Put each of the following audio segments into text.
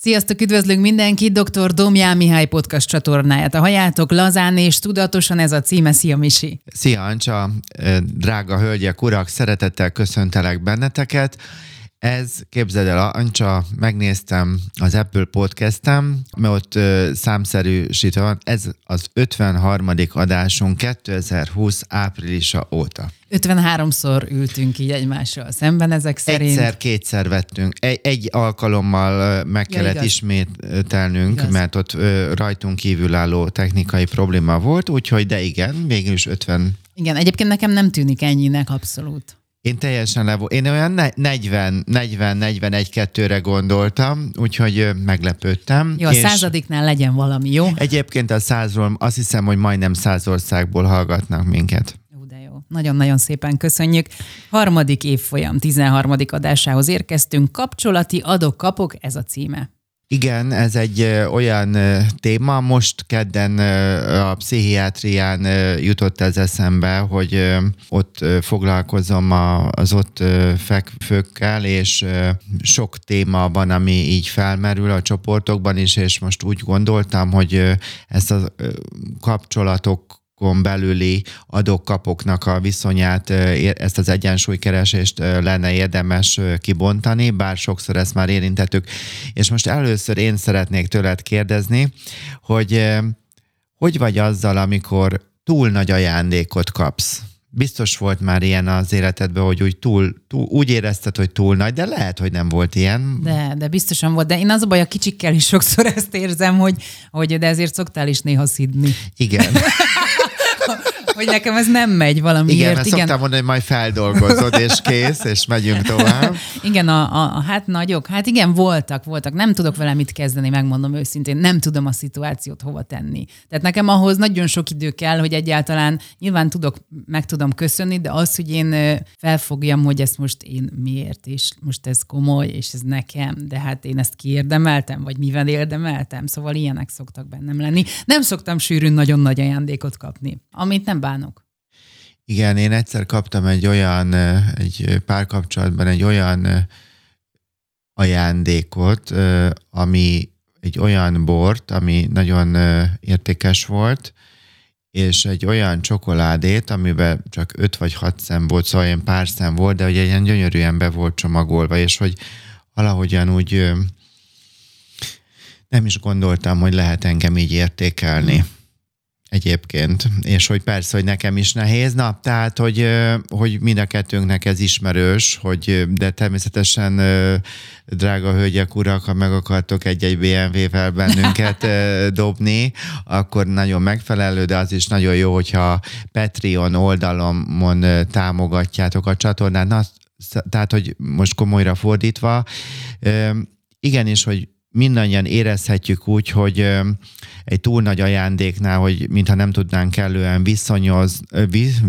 Sziasztok, üdvözlünk mindenkit, dr. Domján Mihály podcast csatornáját. A hajátok lazán és tudatosan ez a címe. Szia, Misi! Szia, Ancsa! Drága hölgyek, urak, szeretettel köszöntelek benneteket. Ez, képzeld el, Ancsa, megnéztem az Apple podcastem, mert ott ö, számszerűsítve van, ez az 53. adásunk 2020 áprilisa óta. 53-szor ültünk így egymással szemben ezek szerint. Egyszer-kétszer vettünk. Egy, egy alkalommal meg ja, kellett igaz. ismételnünk, igaz. mert ott ö, rajtunk kívülálló technikai probléma volt, úgyhogy de igen, végül is 50. Igen, egyébként nekem nem tűnik ennyinek abszolút. Én teljesen le Én olyan 40, 40, 41, 2-re gondoltam, úgyhogy meglepődtem. Jó, a századiknál legyen valami, jó? Egyébként a százról azt hiszem, hogy majdnem száz országból hallgatnak minket. Jó, de jó. Nagyon-nagyon szépen köszönjük. Harmadik évfolyam, 13. adásához érkeztünk. Kapcsolati adok-kapok, ez a címe. Igen, ez egy olyan téma, most kedden a pszichiátrián jutott ez eszembe, hogy ott foglalkozom az ott fekvőkkel, és sok téma van, ami így felmerül a csoportokban is, és most úgy gondoltam, hogy ezt a kapcsolatok kon belüli adok-kapoknak a viszonyát, ezt az egyensúlykeresést lenne érdemes kibontani, bár sokszor ezt már érintettük. És most először én szeretnék tőled kérdezni, hogy hogy vagy azzal, amikor túl nagy ajándékot kapsz? Biztos volt már ilyen az életedben, hogy úgy, túl, túl, úgy érezted, hogy túl nagy, de lehet, hogy nem volt ilyen. De, de biztosan volt. De én az a baj, a kicsikkel is sokszor ezt érzem, hogy, hogy de ezért szoktál is néha szidni. Igen. hogy nekem ez nem megy valamiért. Igen, mert igen. szoktam mondani, hogy majd feldolgozod, és kész, és megyünk tovább. Igen, a, a, a hát nagyok, hát igen, voltak, voltak. Nem tudok vele mit kezdeni, megmondom őszintén. Nem tudom a szituációt hova tenni. Tehát nekem ahhoz nagyon sok idő kell, hogy egyáltalán nyilván tudok, meg tudom köszönni, de az, hogy én felfogjam, hogy ezt most én miért, és most ez komoly, és ez nekem, de hát én ezt kiérdemeltem, vagy mivel érdemeltem, szóval ilyenek szoktak bennem lenni. Nem szoktam sűrűn nagyon nagy ajándékot kapni, amit nem bánok. Igen, én egyszer kaptam egy olyan, egy párkapcsolatban egy olyan ajándékot, ami egy olyan bort, ami nagyon értékes volt, és egy olyan csokoládét, amiben csak öt vagy hat szem volt, szóval ilyen pár szem volt, de egy ilyen gyönyörűen be volt csomagolva, és hogy valahogyan úgy nem is gondoltam, hogy lehet engem így értékelni egyébként, és hogy persze, hogy nekem is nehéz, na, tehát, hogy, hogy mind a kettőnknek ez ismerős, hogy, de természetesen drága hölgyek, urak, ha meg akartok egy-egy BMW-vel bennünket dobni, akkor nagyon megfelelő, de az is nagyon jó, hogyha Patreon oldalomon támogatjátok a csatornát, na, tehát, hogy most komolyra fordítva, igenis, hogy mindannyian érezhetjük úgy, hogy egy túl nagy ajándéknál, hogy mintha nem tudnánk kellően viszonyoz,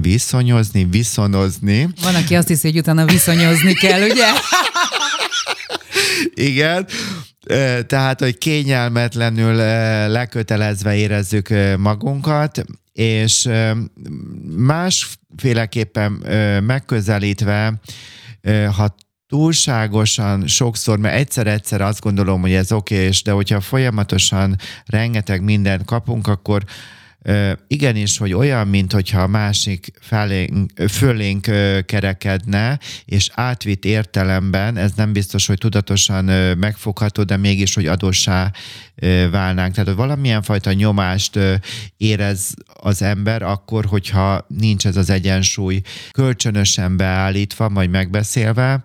viszonyozni, viszonozni. Van, aki azt hiszi, hogy utána viszonyozni kell, ugye? Igen. Tehát, hogy kényelmetlenül lekötelezve érezzük magunkat, és másféleképpen megközelítve, ha túlságosan sokszor, mert egyszer-egyszer azt gondolom, hogy ez oké, okay, de hogyha folyamatosan rengeteg mindent kapunk, akkor igenis, hogy olyan, mint hogyha a másik felénk, fölénk kerekedne, és átvitt értelemben, ez nem biztos, hogy tudatosan megfogható, de mégis, hogy adósá válnánk. Tehát, hogy valamilyen fajta nyomást érez az ember akkor, hogyha nincs ez az egyensúly kölcsönösen beállítva, majd megbeszélve,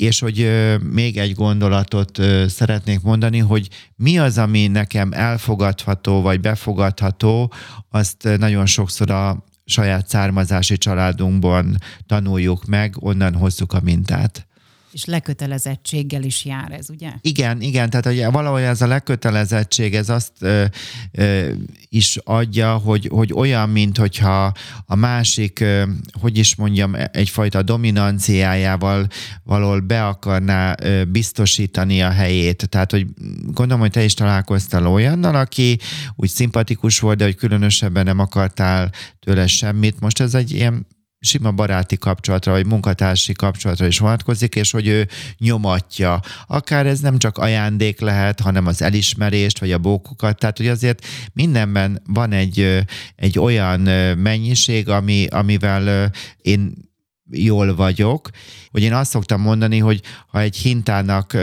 és hogy még egy gondolatot szeretnék mondani, hogy mi az, ami nekem elfogadható vagy befogadható, azt nagyon sokszor a saját származási családunkban tanuljuk meg, onnan hozzuk a mintát. És lekötelezettséggel is jár ez, ugye? Igen, igen, tehát hogy valahogy ez a lekötelezettség, ez azt ö, ö, is adja, hogy, hogy olyan, mint hogyha a másik, ö, hogy is mondjam, egyfajta dominanciájával valahol be akarná ö, biztosítani a helyét. Tehát, hogy gondolom, hogy te is találkoztál olyannal, aki úgy szimpatikus volt, de hogy különösebben nem akartál tőle semmit. Most ez egy ilyen sima baráti kapcsolatra, vagy munkatársi kapcsolatra is vonatkozik, és hogy ő nyomatja. Akár ez nem csak ajándék lehet, hanem az elismerést, vagy a bókokat. Tehát, hogy azért mindenben van egy, egy olyan mennyiség, ami, amivel én jól vagyok, hogy én azt szoktam mondani, hogy ha egy hintának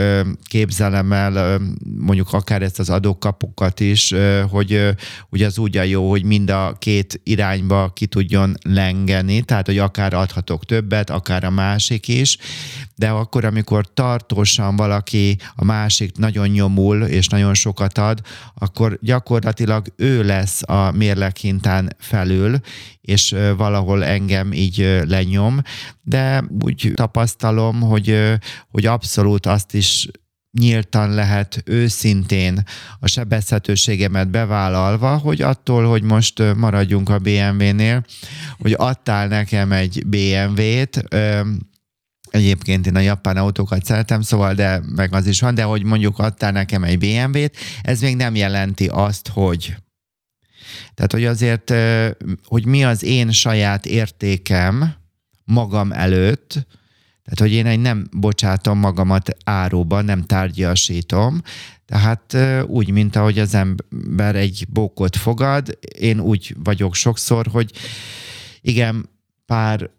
képzelem el mondjuk akár ezt az adókapukat is, hogy, hogy az úgy a jó, hogy mind a két irányba ki tudjon lengeni, tehát hogy akár adhatok többet, akár a másik is, de akkor, amikor tartósan valaki a másik nagyon nyomul és nagyon sokat ad, akkor gyakorlatilag ő lesz a mérleghintán felül, és valahol engem így lenyom, de úgy tapasztalom, hogy, hogy abszolút azt is nyíltan lehet őszintén a sebezhetőségemet bevállalva, hogy attól, hogy most maradjunk a BMW-nél, hogy adtál nekem egy BMW-t, Egyébként én a japán autókat szeretem, szóval, de meg az is van, de hogy mondjuk adtál nekem egy BMW-t, ez még nem jelenti azt, hogy tehát, hogy azért, hogy mi az én saját értékem magam előtt, tehát, hogy én egy nem bocsátom magamat áróba, nem tárgyasítom, tehát úgy, mint ahogy az ember egy bókot fogad, én úgy vagyok sokszor, hogy igen, pár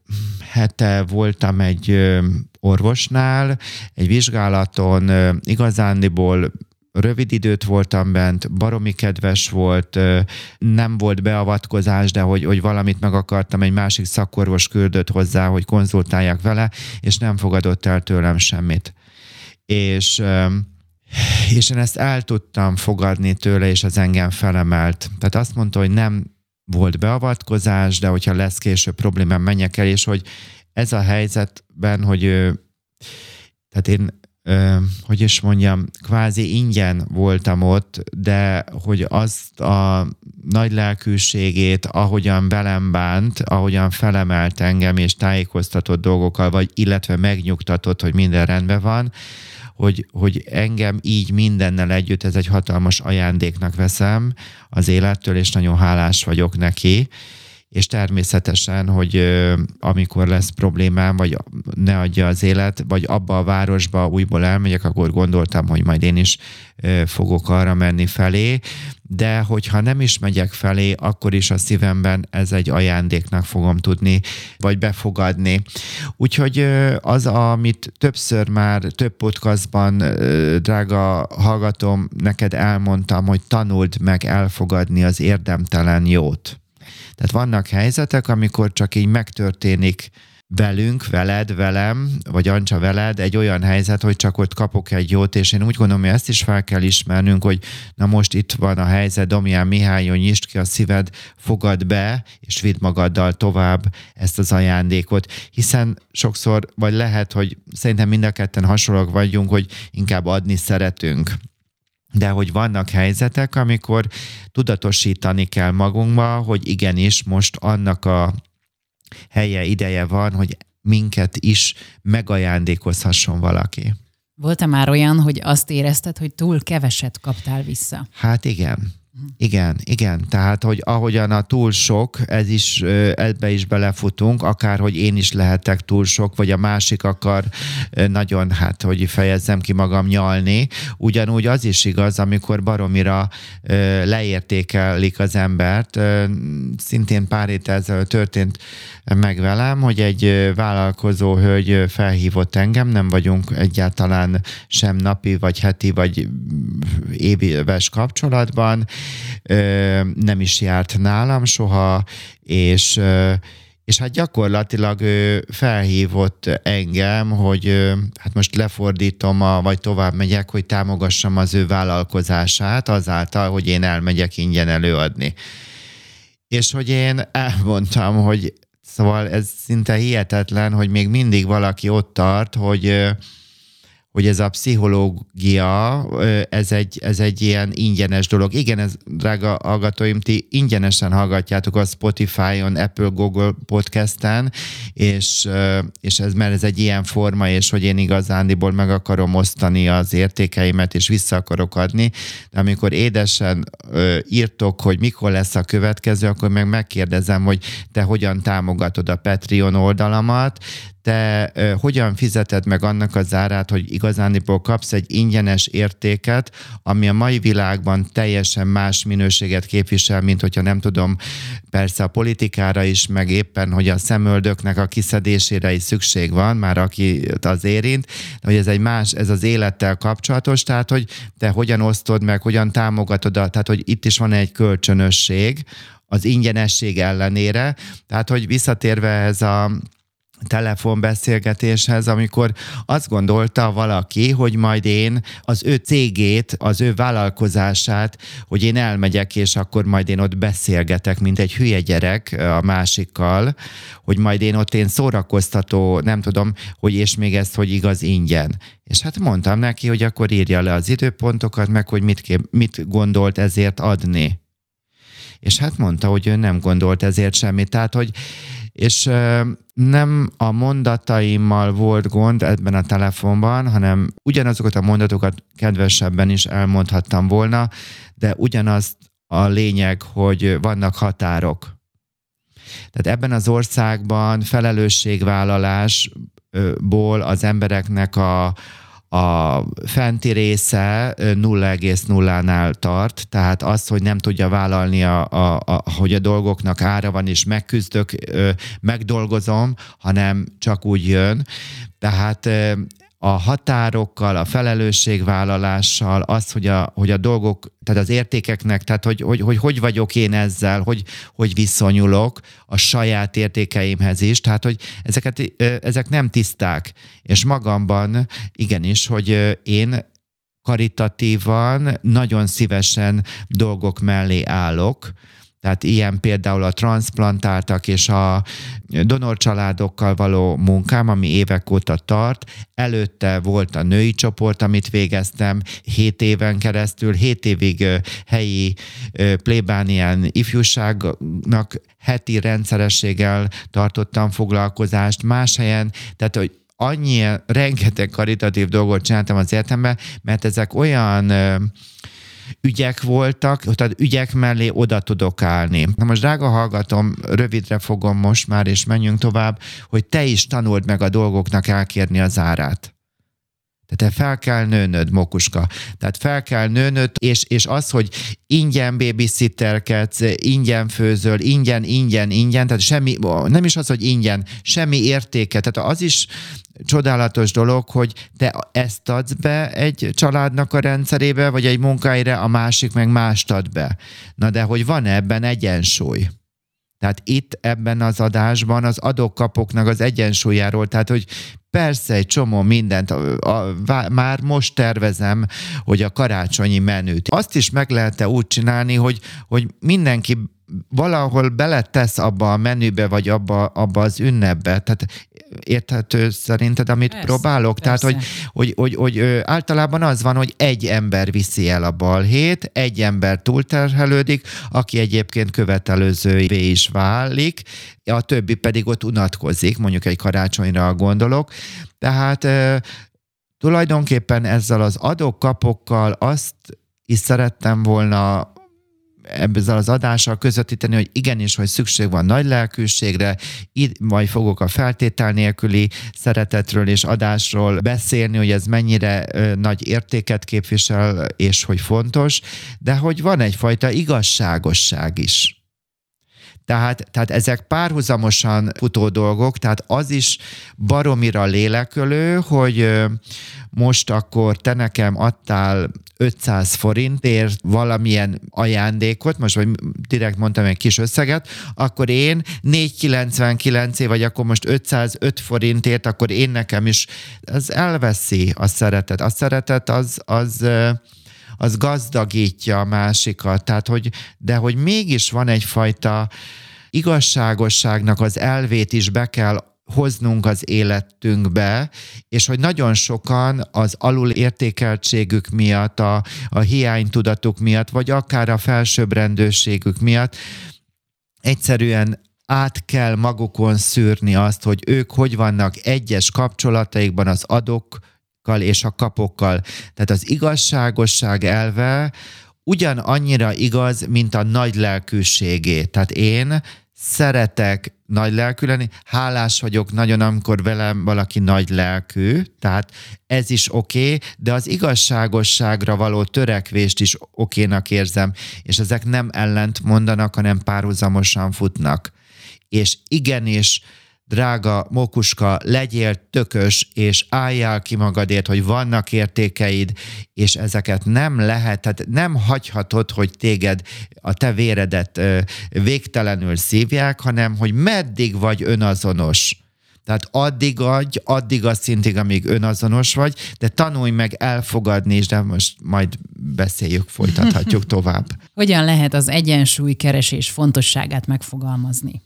hete voltam egy orvosnál, egy vizsgálaton, igazándiból rövid időt voltam bent, baromi kedves volt, nem volt beavatkozás, de hogy, hogy valamit meg akartam, egy másik szakorvos küldött hozzá, hogy konzultálják vele, és nem fogadott el tőlem semmit. És és én ezt el tudtam fogadni tőle, és az engem felemelt. Tehát azt mondta, hogy nem volt beavatkozás, de hogyha lesz később problémám, menjek el, és hogy ez a helyzetben, hogy tehát én hogy is mondjam, kvázi ingyen voltam ott, de hogy azt a nagy lelkűségét, ahogyan velem bánt, ahogyan felemelt engem és tájékoztatott dolgokkal, vagy illetve megnyugtatott, hogy minden rendben van, hogy, hogy engem így mindennel együtt, ez egy hatalmas ajándéknak veszem az élettől, és nagyon hálás vagyok neki és természetesen, hogy amikor lesz problémám, vagy ne adja az élet, vagy abba a városba újból elmegyek, akkor gondoltam, hogy majd én is fogok arra menni felé, de hogyha nem is megyek felé, akkor is a szívemben ez egy ajándéknak fogom tudni, vagy befogadni. Úgyhogy az, amit többször már több podcastban, drága hallgatom, neked elmondtam, hogy tanuld meg elfogadni az érdemtelen jót. Tehát vannak helyzetek, amikor csak így megtörténik velünk, veled, velem, vagy Ancsa veled egy olyan helyzet, hogy csak ott kapok egy jót, és én úgy gondolom, hogy ezt is fel kell ismernünk, hogy na most itt van a helyzet, Domján Mihály, nyisd ki a szíved, fogad be, és vidd magaddal tovább ezt az ajándékot, hiszen sokszor, vagy lehet, hogy szerintem mind a ketten hasonlók vagyunk, hogy inkább adni szeretünk de hogy vannak helyzetek, amikor tudatosítani kell magunkba, hogy igenis most annak a helye, ideje van, hogy minket is megajándékozhasson valaki. Volt-e már olyan, hogy azt érezted, hogy túl keveset kaptál vissza? Hát igen. Igen, igen. Tehát, hogy ahogyan a túl sok, ez is, ebbe is belefutunk, akár, hogy én is lehetek túl sok, vagy a másik akar nagyon, hát, hogy fejezzem ki magam nyalni. Ugyanúgy az is igaz, amikor baromira leértékelik az embert. Szintén pár héttel történt meg velem, hogy egy vállalkozó hölgy felhívott engem, nem vagyunk egyáltalán sem napi, vagy heti, vagy éves kapcsolatban, nem is járt nálam soha, és és hát gyakorlatilag ő felhívott engem, hogy hát most lefordítom, a, vagy tovább megyek, hogy támogassam az ő vállalkozását azáltal, hogy én elmegyek ingyen előadni. És hogy én elmondtam, hogy Szóval ez szinte hihetetlen, hogy még mindig valaki ott tart, hogy hogy ez a pszichológia, ez egy, ez egy ilyen ingyenes dolog. Igen, ez, drága hallgatóim, ti ingyenesen hallgatjátok a Spotify-on, Apple, Google podcasten, és, és ez, mert ez egy ilyen forma, és hogy én igazándiból meg akarom osztani az értékeimet, és vissza akarok adni, de amikor édesen írtok, hogy mikor lesz a következő, akkor meg megkérdezem, hogy te hogyan támogatod a Patreon oldalamat, te hogyan fizeted meg annak az árát, hogy igazániból kapsz egy ingyenes értéket, ami a mai világban teljesen más minőséget képvisel, mint hogyha nem tudom, persze a politikára is, meg éppen, hogy a szemöldöknek a kiszedésére is szükség van, már aki az érint, de hogy ez egy más, ez az élettel kapcsolatos, tehát hogy te hogyan osztod meg, hogyan támogatod, a, tehát hogy itt is van egy kölcsönösség, az ingyenesség ellenére. Tehát, hogy visszatérve ez a telefonbeszélgetéshez, amikor azt gondolta valaki, hogy majd én az ő cégét, az ő vállalkozását, hogy én elmegyek, és akkor majd én ott beszélgetek, mint egy hülye gyerek a másikkal, hogy majd én ott én szórakoztató, nem tudom, hogy és még ezt, hogy igaz ingyen. És hát mondtam neki, hogy akkor írja le az időpontokat, meg hogy mit, kép, mit gondolt ezért adni. És hát mondta, hogy ő nem gondolt ezért semmit. Tehát, hogy és nem a mondataimmal volt gond ebben a telefonban, hanem ugyanazokat a mondatokat kedvesebben is elmondhattam volna, de ugyanaz a lényeg, hogy vannak határok. Tehát ebben az országban felelősségvállalásból az embereknek a, a fenti része 0,0-nál tart, tehát az, hogy nem tudja vállalni, a, a, a, hogy a dolgoknak ára van, és megküzdök, megdolgozom, hanem csak úgy jön. Tehát a határokkal, a felelősségvállalással, az, hogy a, hogy a dolgok, tehát az értékeknek, tehát hogy hogy, hogy, hogy vagyok én ezzel, hogy, hogy viszonyulok a saját értékeimhez is, tehát hogy ezeket, ezek nem tiszták. És magamban igenis, hogy én karitatívan, nagyon szívesen dolgok mellé állok, tehát ilyen például a transplantáltak és a donorcsaládokkal való munkám, ami évek óta tart. Előtte volt a női csoport, amit végeztem 7 éven keresztül, 7 évig helyi plébánián ifjúságnak heti rendszerességgel tartottam foglalkozást, más helyen, tehát hogy annyi, rengeteg karitatív dolgot csináltam az életemben, mert ezek olyan ügyek voltak, tehát ügyek mellé oda tudok állni. Na most drága hallgatom, rövidre fogom most már, és menjünk tovább, hogy te is tanuld meg a dolgoknak elkérni az árát. Tehát fel kell nőnöd, mokuska. Tehát fel kell nőnöd, és, és az, hogy ingyen babysitterkedsz, ingyen főzöl, ingyen, ingyen, ingyen, tehát semmi, nem is az, hogy ingyen, semmi értéke. Tehát az is csodálatos dolog, hogy te ezt adsz be egy családnak a rendszerébe, vagy egy munkáira, a másik meg mást ad be. Na de hogy van ebben egyensúly? Tehát itt ebben az adásban az adókapoknak az egyensúlyáról, tehát hogy persze egy csomó mindent, a, a, a, már most tervezem, hogy a karácsonyi menüt. Azt is meg lehet-e úgy csinálni, hogy, hogy mindenki valahol beletesz abba a menübe, vagy abba, abba az ünnepbe. Tehát érthető szerinted, amit persze, próbálok? Persze. Tehát, hogy, hogy, hogy, hogy általában az van, hogy egy ember viszi el a balhét, egy ember túlterhelődik, aki egyébként követelőzővé is válik, a többi pedig ott unatkozik, mondjuk egy karácsonyra gondolok. Tehát tulajdonképpen ezzel az adókapokkal azt is szerettem volna ezzel az adással közvetíteni, hogy igenis, hogy szükség van nagy lelkűségre, itt majd fogok a feltétel nélküli szeretetről és adásról beszélni, hogy ez mennyire nagy értéket képvisel, és hogy fontos, de hogy van egyfajta igazságosság is. Tehát, tehát ezek párhuzamosan futó dolgok, tehát az is baromira lélekölő, hogy most akkor te nekem adtál 500 forintért valamilyen ajándékot, most vagy direkt mondtam egy kis összeget, akkor én 499 vagy akkor most 505 forintért, akkor én nekem is, ez elveszi a szeretet. A szeretet az, az az gazdagítja a másikat, tehát hogy, de hogy mégis van egyfajta igazságosságnak az elvét is be kell hoznunk az életünkbe, és hogy nagyon sokan az alul értékeltségük miatt, a, a hiánytudatuk miatt, vagy akár a felsőbbrendőségük miatt egyszerűen át kell magukon szűrni azt, hogy ők hogy vannak egyes kapcsolataikban az adokkal és a kapokkal. Tehát az igazságosság elve ugyan annyira igaz, mint a nagy lelkűségé. Tehát én szeretek nagy lelkű lenni, hálás vagyok nagyon, amikor velem valaki nagy lelkű, tehát ez is oké, okay, de az igazságosságra való törekvést is okénak érzem, és ezek nem ellent mondanak, hanem párhuzamosan futnak. És igenis, drága Mókuska, legyél tökös, és álljál ki magadért, hogy vannak értékeid, és ezeket nem lehet, tehát nem hagyhatod, hogy téged, a te véredet végtelenül szívják, hanem hogy meddig vagy önazonos. Tehát addig adj, addig a szintig, amíg önazonos vagy, de tanulj meg elfogadni is, de most majd beszéljük, folytathatjuk tovább. Hogyan lehet az egyensúly keresés fontosságát megfogalmazni?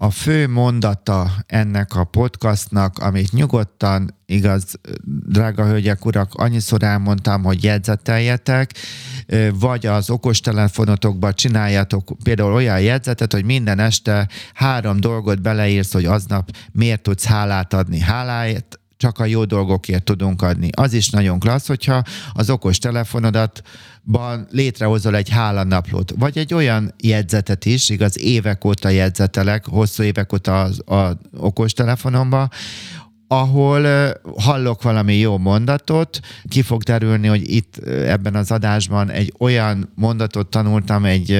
A fő mondata ennek a podcastnak, amit nyugodtan, igaz, drága hölgyek, urak, annyiszor elmondtam, hogy jegyzeteljetek, vagy az okostelefonotokba csináljatok például olyan jegyzetet, hogy minden este három dolgot beleírsz, hogy aznap miért tudsz hálát adni. Hálát csak a jó dolgokért tudunk adni. Az is nagyon klassz, hogyha az okos telefonodatban létrehozol egy hálanaplót, vagy egy olyan jegyzetet is, igaz, évek óta jegyzetelek, hosszú évek óta az a okos telefonomban, ahol hallok valami jó mondatot, ki fog derülni, hogy itt ebben az adásban egy olyan mondatot tanultam egy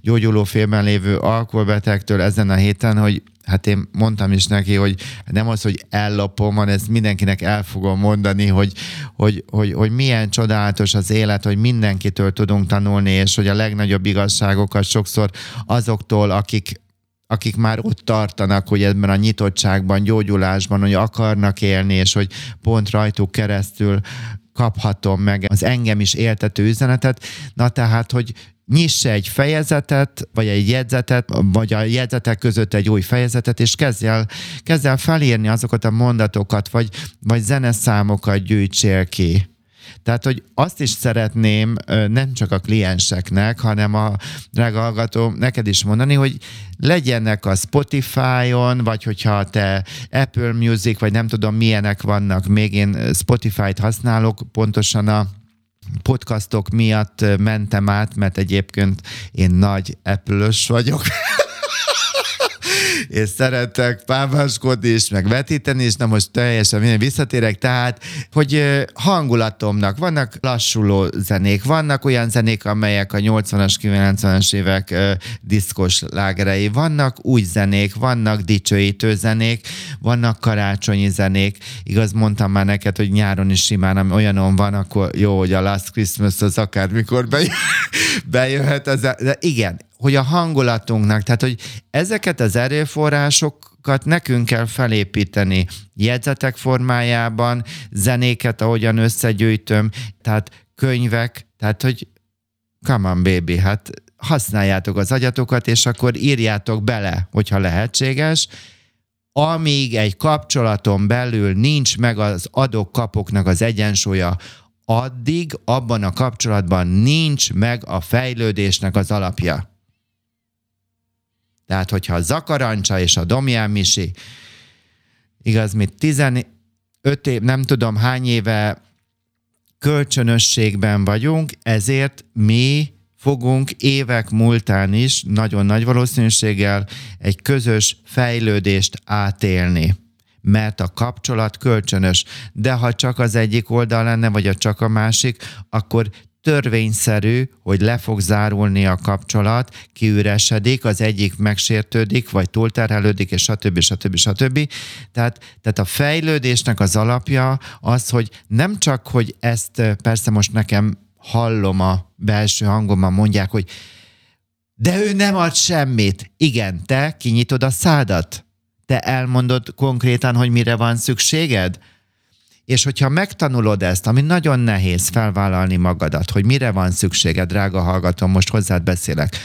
gyógyulófélben lévő alkoholbetegtől ezen a héten, hogy hát én mondtam is neki, hogy nem az, hogy ellopom, hanem ezt mindenkinek el fogom mondani, hogy, hogy, hogy, hogy milyen csodálatos az élet, hogy mindenkitől tudunk tanulni, és hogy a legnagyobb igazságokat sokszor azoktól, akik akik már ott tartanak, hogy ebben a nyitottságban, gyógyulásban, hogy akarnak élni, és hogy pont rajtuk keresztül kaphatom meg az engem is éltető üzenetet. Na tehát, hogy nyisse egy fejezetet, vagy egy jegyzetet, vagy a jegyzetek között egy új fejezetet, és kezdj el, kezdj el felírni azokat a mondatokat, vagy, vagy zeneszámokat gyűjtsél ki. Tehát, hogy azt is szeretném nem csak a klienseknek, hanem a drága hallgató neked is mondani, hogy legyenek a Spotify-on, vagy hogyha te Apple Music, vagy nem tudom milyenek vannak, még én Spotify-t használok, pontosan a podcastok miatt mentem át, mert egyébként én nagy apple vagyok. és szeretek páváskodni is, meg vetíteni is, na most teljesen minden visszatérek, tehát, hogy hangulatomnak vannak lassuló zenék, vannak olyan zenék, amelyek a 80-as, 90-es évek diszkos lágerei, vannak új zenék, vannak dicsőítő zenék, vannak karácsonyi zenék, igaz, mondtam már neked, hogy nyáron is simán, olyanon van, akkor jó, hogy a Last Christmas az akármikor bejö, bejöhet, az, de igen, hogy a hangulatunknak, tehát hogy ezeket az erőforrásokat nekünk kell felépíteni jegyzetek formájában, zenéket, ahogyan összegyűjtöm, tehát könyvek, tehát hogy come on baby, hát használjátok az agyatokat, és akkor írjátok bele, hogyha lehetséges, amíg egy kapcsolaton belül nincs meg az adok-kapoknak az egyensúlya, addig abban a kapcsolatban nincs meg a fejlődésnek az alapja. Tehát, hogyha a Zakarancsa és a Domján Misi, igaz, mit 15 év, nem tudom hány éve kölcsönösségben vagyunk, ezért mi fogunk évek múltán is nagyon nagy valószínűséggel egy közös fejlődést átélni mert a kapcsolat kölcsönös. De ha csak az egyik oldal lenne, vagy a csak a másik, akkor törvényszerű, hogy le fog zárulni a kapcsolat, kiüresedik, az egyik megsértődik, vagy túlterhelődik, és stb. stb. stb. Tehát, tehát a fejlődésnek az alapja az, hogy nem csak, hogy ezt persze most nekem hallom a belső hangomban mondják, hogy de ő nem ad semmit. Igen, te kinyitod a szádat. Te elmondod konkrétan, hogy mire van szükséged? És hogyha megtanulod ezt, ami nagyon nehéz felvállalni magadat, hogy mire van szükséged, drága hallgatom, most hozzád beszélek,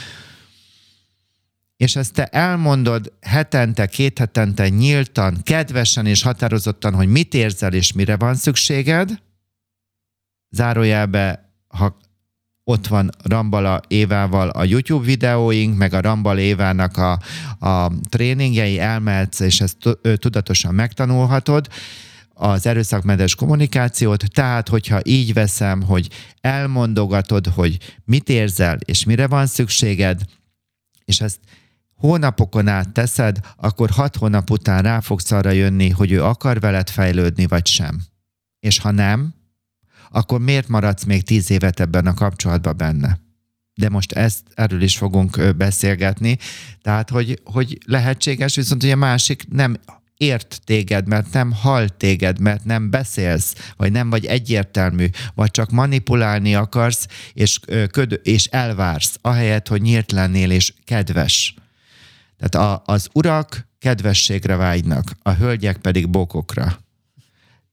és ezt te elmondod hetente, két hetente nyíltan, kedvesen és határozottan, hogy mit érzel és mire van szükséged, zárójelbe, ha ott van Rambala Évával a YouTube videóink, meg a Rambala Évának a, a tréningjei, elmehetsz, és ezt tudatosan megtanulhatod, az erőszakmentes kommunikációt, tehát hogyha így veszem, hogy elmondogatod, hogy mit érzel, és mire van szükséged, és ezt hónapokon át teszed, akkor hat hónap után rá fogsz arra jönni, hogy ő akar veled fejlődni, vagy sem. És ha nem, akkor miért maradsz még tíz évet ebben a kapcsolatban benne? De most ezt, erről is fogunk beszélgetni. Tehát, hogy, hogy lehetséges, viszont hogy másik nem ért téged, mert nem hall téged, mert nem beszélsz, vagy nem vagy egyértelmű, vagy csak manipulálni akarsz, és, köd, és elvársz, ahelyett, hogy nyílt lennél, és kedves. Tehát a, az urak kedvességre vágynak, a hölgyek pedig bokokra.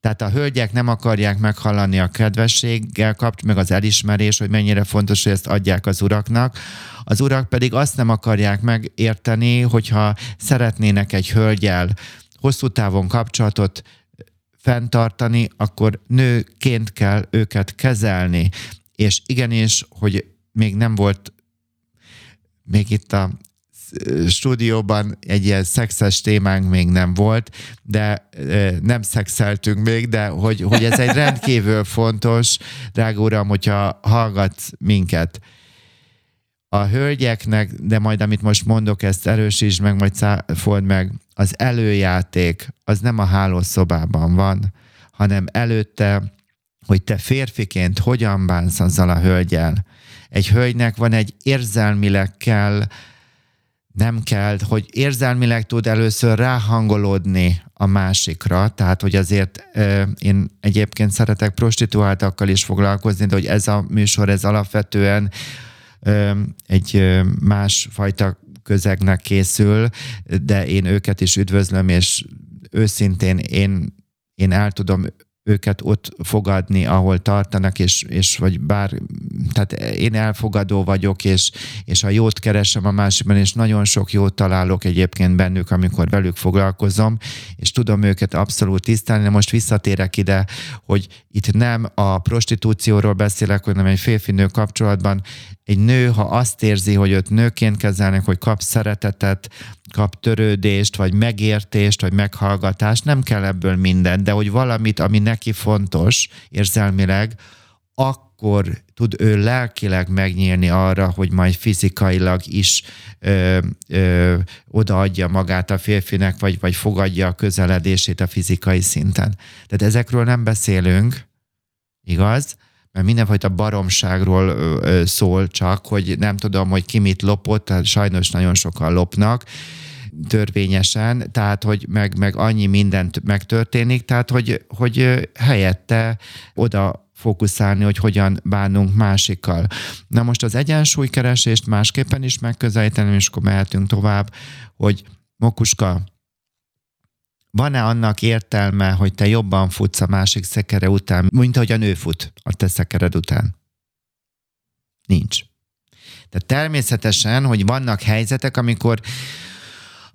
Tehát a hölgyek nem akarják meghallani a kedvességgel kapt, meg az elismerés, hogy mennyire fontos, hogy ezt adják az uraknak. Az urak pedig azt nem akarják megérteni, hogyha szeretnének egy hölgyel hosszú távon kapcsolatot fenntartani, akkor nőként kell őket kezelni. És igenis, hogy még nem volt még itt a stúdióban egy ilyen szexes témánk még nem volt, de nem szexeltünk még, de hogy, hogy ez egy rendkívül fontos, drága uram, hogyha hallgatsz minket. A hölgyeknek, de majd amit most mondok, ezt erősítsd meg, majd száfold meg, az előjáték az nem a hálószobában van, hanem előtte, hogy te férfiként hogyan bánsz azzal a hölgyel. Egy hölgynek van egy érzelmileg kell nem kell, hogy érzelmileg tud először ráhangolódni a másikra, tehát hogy azért én egyébként szeretek prostituáltakkal is foglalkozni, de hogy ez a műsor, ez alapvetően egy másfajta közegnek készül, de én őket is üdvözlöm, és őszintén én, én el tudom őket ott fogadni, ahol tartanak, és, és vagy bár, tehát én elfogadó vagyok, és, és a jót keresem a másikban, és nagyon sok jót találok egyébként bennük, amikor velük foglalkozom, és tudom őket abszolút tisztelni, de most visszatérek ide, hogy itt nem a prostitúcióról beszélek, hanem egy férfi-nő kapcsolatban. Egy nő, ha azt érzi, hogy őt nőként kezelnek, hogy kap szeretetet, kap törődést, vagy megértést, vagy meghallgatást, nem kell ebből minden, de hogy valamit, ami neki fontos érzelmileg, akkor tud ő lelkileg megnyílni arra, hogy majd fizikailag is ö, ö, odaadja magát a férfinek, vagy, vagy fogadja a közeledését a fizikai szinten. Tehát ezekről nem beszélünk, igaz? Mert mindenfajta baromságról szól csak, hogy nem tudom, hogy ki mit lopott, tehát sajnos nagyon sokan lopnak, törvényesen, tehát hogy meg, meg annyi mindent megtörténik, tehát hogy, hogy helyette oda fókuszálni, hogy hogyan bánunk másikkal. Na most az egyensúlykeresést másképpen is megközelíteni, és akkor mehetünk tovább, hogy Mokuska, van-e annak értelme, hogy te jobban futsz a másik szekere után, mint ahogy a nő fut a te szekered után? Nincs. Tehát természetesen, hogy vannak helyzetek, amikor